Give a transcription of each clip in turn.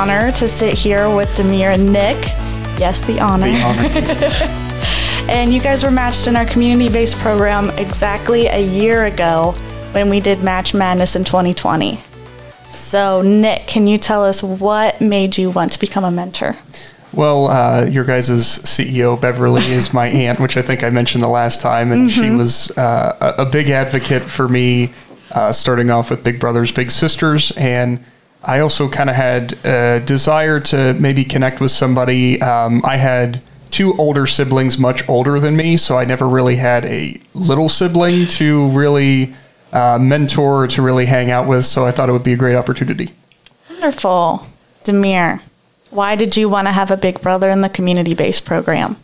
honor to sit here with Demir and Nick. Yes, the honor. The honor. and you guys were matched in our community based program exactly a year ago when we did Match Madness in 2020. So, Nick, can you tell us what made you want to become a mentor? Well, uh, your guys' CEO, Beverly, is my aunt, which I think I mentioned the last time, and she was uh, a a big advocate for me, uh, starting off with Big Brothers Big Sisters, and I also kind of had a desire to maybe connect with somebody. Um, I had two older siblings, much older than me, so I never really had a little sibling to really uh, mentor, to really hang out with. So I thought it would be a great opportunity. Wonderful. Demir, why did you want to have a big brother in the community based program?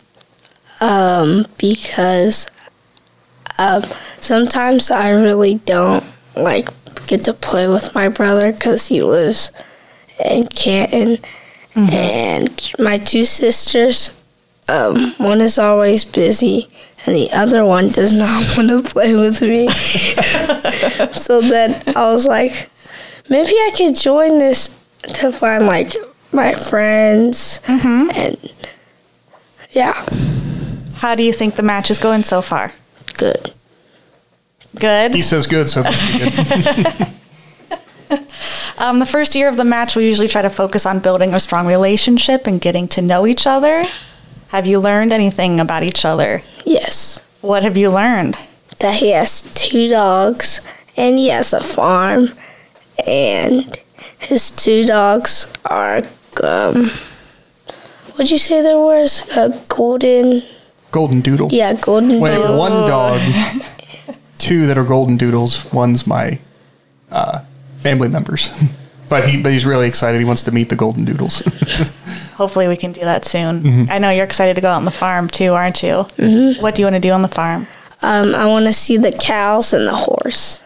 Um, because um, sometimes I really don't like get to play with my brother because he lives in Canton, and my two sisters. Um, one is always busy, and the other one does not want to play with me. so then I was like, maybe I could join this to find like my friends, and yeah, How do you think the match is going so far? good. Good. He says good, so it must be good. Um, the first year of the match, we usually try to focus on building a strong relationship and getting to know each other. Have you learned anything about each other? Yes. What have you learned? that he has two dogs and he has a farm and his two dogs are um what'd you say there was a golden Golden Doodle. yeah golden Wait, doodle one dog, two that are golden doodles. One's my uh, family members, but he but he's really excited. He wants to meet the golden doodles. Hopefully, we can do that soon. I know you're excited to go out on the farm too, aren't you? Mm-hmm. What do you want to do on the farm? um i want to see the cows and the horse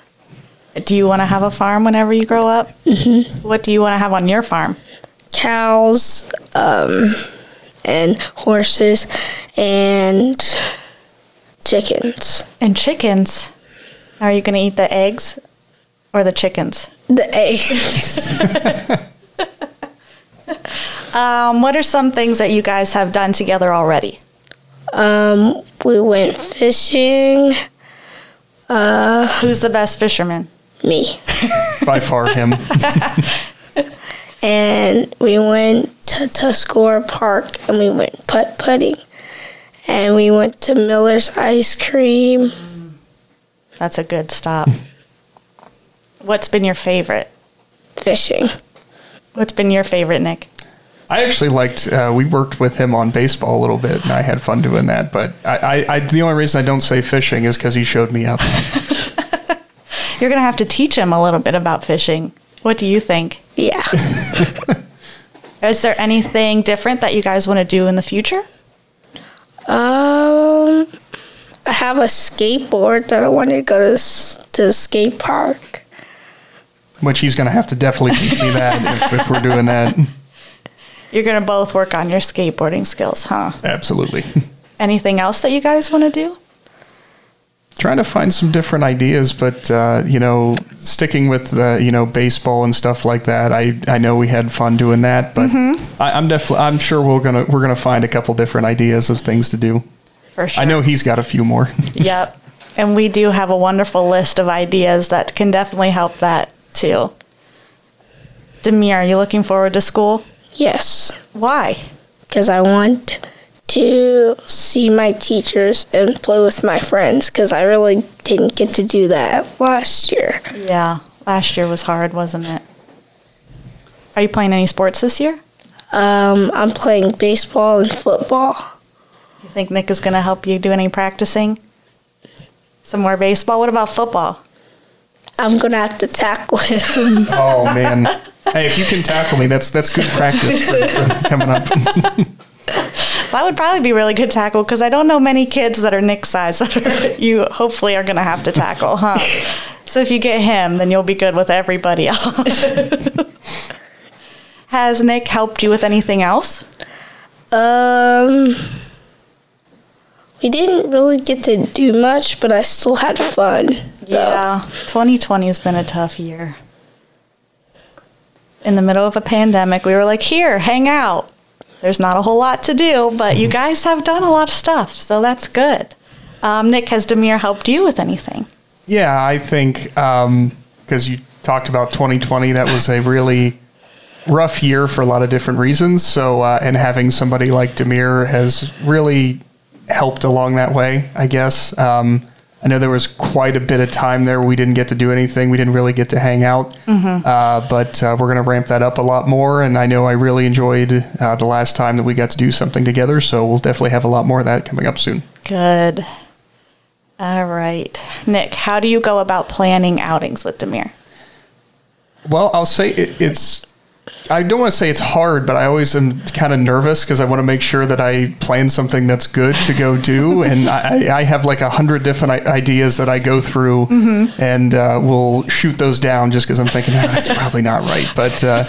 Do you want to have a farm whenever you grow up? Mm-hmm. What do you want to have on your farm? cows um and horses and chickens And chickens. Are you going to eat the eggs or the chickens? the eggs Um, what are some things that you guys have done together already? um we went fishing Who's the best fisherman? me By far, him. and we went to Tuscarora Park and we went putt putting. And we went to Miller's Ice Cream. That's a good stop. What's been your favorite? Fishing. What's been your favorite, Nick? I actually liked. Uh, we worked with him on baseball a little bit, and I had fun doing that. But I, I, I the only reason I don't say fishing is because he showed me up. You're going to have to teach him a little bit about fishing. What do you think? Yeah. Is there anything different that you guys want to do in the future? um, I have a skateboard that I want to go to, to the skate park. Which he's going to have to definitely teach me that if, if we're doing that. You're going to both work on your skateboarding skills, huh? Absolutely. Anything else that you guys want to do? Trying to find some different ideas, but uh, you know, sticking with the you know baseball and stuff like that. I I know we had fun doing that, but I, I'm definitely I'm sure we're gonna we're gonna find a couple different ideas of things to do. For sure. I know he's got a few more. Yep. And we do have a wonderful list of ideas that can definitely help that too. Demir, are you looking forward to school? Yes. Why? Because I want to see my teachers and play with my friends because I really didn't get to do that last year. Yeah, last year was hard, wasn't it? Are you playing any sports this year? Um, I'm playing baseball and football. You think Nick is going to help you do any practicing? Some more baseball? What about football? I'm gonna have to tackle him. oh man. Hey, if you can tackle me, that's that's good practice for, for coming up. That would probably be really good tackle because I don't know many kids that are Nick's size that are, you hopefully are going to have to tackle, huh? So if you get him, then you'll be good with everybody else. Has Nick helped you with anything else? um, we didn't really get to do much, but I still had fun. though. Yeah, 2020 has been a tough year. in the middle of a pandemic. We were like, here, hang out. There's not a whole lot to do, but you guys have done a lot of stuff, so that's good. Um, Nick, has Demir helped you with anything? Yeah, I think because you talked about 2020, that was a really rough year for a lot of different reasons. So, uh, and having somebody like Demir has really helped along that way, I guess. Um, I know there was quite a bit of time there we didn't get to do anything. We didn't really get to hang out, uh, but uh, we're going to ramp that up a lot more. And I know I really enjoyed uh, the last time that we got to do something together. So we'll definitely have a lot more of that coming up soon. Good. All right. Nick, how do you go about planning outings with Demir? Well, I'll say it, it's. I don't want to say it's hard, but I always am kind of nervous because I want to make sure that I plan something that's good to go do, and I, I have like a hundred different i- ideas that I go through, and uh, will shoot those down just because I'm thinking "Ah, that's probably not right. But uh,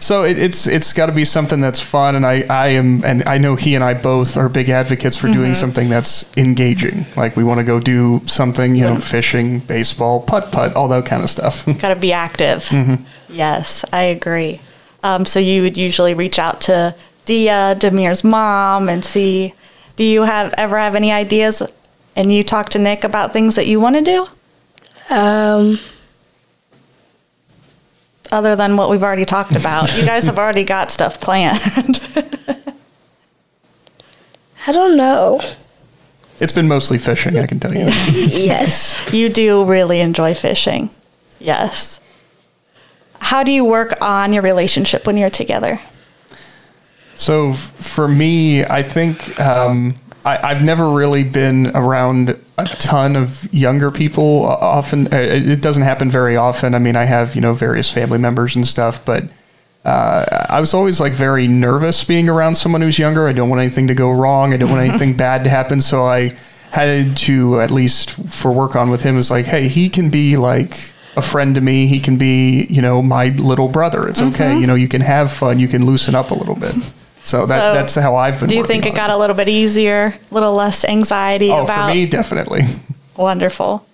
so it, it's it's got to be something that's fun, and I I am, and I know he and I both are big advocates for doing something that's engaging. Like we want to go do something, you know, fishing, baseball, putt putt, all that kind of stuff. Got to be active. Yes, I agree. Um, so you would usually reach out to Dia, Demir's mom, and see. Do you have ever have any ideas? And you talk to Nick about things that you want to do, Um, other than what we've already talked about. you guys have already got stuff planned. I don't know. It's been mostly fishing, I can tell you. yes. you do really enjoy fishing. Yes. How do you work on your relationship when you're together? So f- for me, I think um, I, I've never really been around a ton of younger people. Often, uh, it it doesn't happen very often. I mean, I have you know various family members and stuff, but uh, I was always like very nervous being around someone who's younger. I don't want anything to go wrong. I don't want anything bad to happen. So I had to at least for work on with him is like, hey, he can be like a friend to me. He can be, you know, my little brother. It's okay. You know, you can have fun. You can loosen up a little bit. So that that's how I've been. Do you think it got a little bit easier, a little less anxiety Oh, about for me, definitely. Wonderful.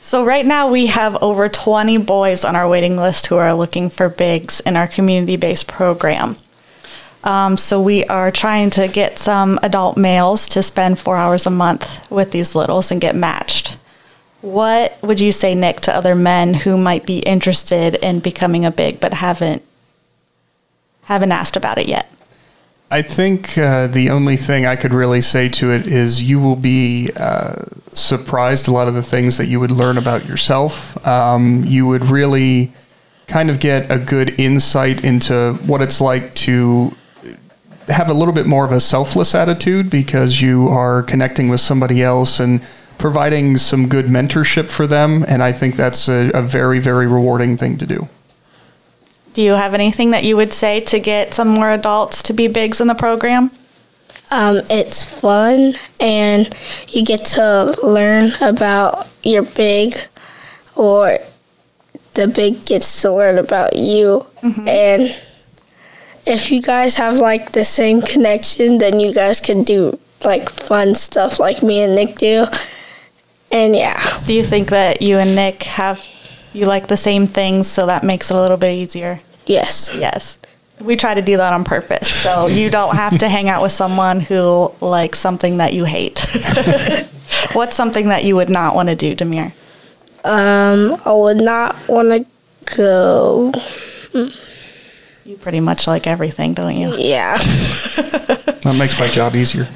So right now we have over 20 boys on our waiting list who are looking for bigs in our community-based program. Um, so we are trying to get some adult males to spend four hours a month with these littles and get matched. What would you say, Nick, to other men who might be interested in becoming a big but haven't haven't asked about it yet? I think uh, the only thing I could really say to it is you will be uh, surprised a lot of the things that you would learn about yourself. Um, you would really kind of get a good insight into what it's like to have a little bit more of a selfless attitude because you are connecting with somebody else and providing some good mentorship for them. And I think that's a, a very, very rewarding thing to do. Do you have anything that you would say to get some more adults to be bigs in the program? Um, it's fun and you get to learn about your big or the big gets to learn about you and if you guys have like the same connection then you guys can do like fun stuff like me and Nick do and yeah Do you think that you and Nick have you like the same things, so that makes it a little bit easier? Yes Yes. We try to do that on purpose, so you don't have to hang out with someone who likes something that you hate. What's something that you would not want to do, Demir? um I would not want to go You pretty much like everything, don't you? yeah That makes my job easier.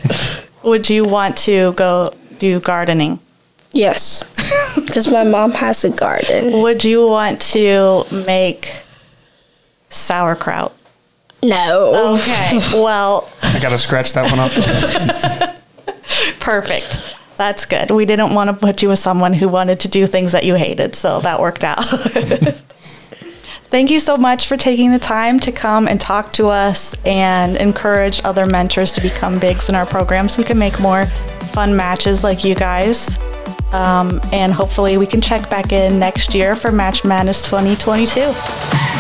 Would you want to go do gardening? yes because my mom has a garden Would you want to make sauerkraut? no Okay, well, I got to scratch that one up. Perfect. That's good. We didn't want to put you with someone who wanted to do things that you hated, so that worked out. Thank you so much for taking the time to come and talk to us and encourage other mentors to become bigs in our program so we can make more fun matches like you guys. Um, and hopefully, we can check back in next year for Match Madness 2022.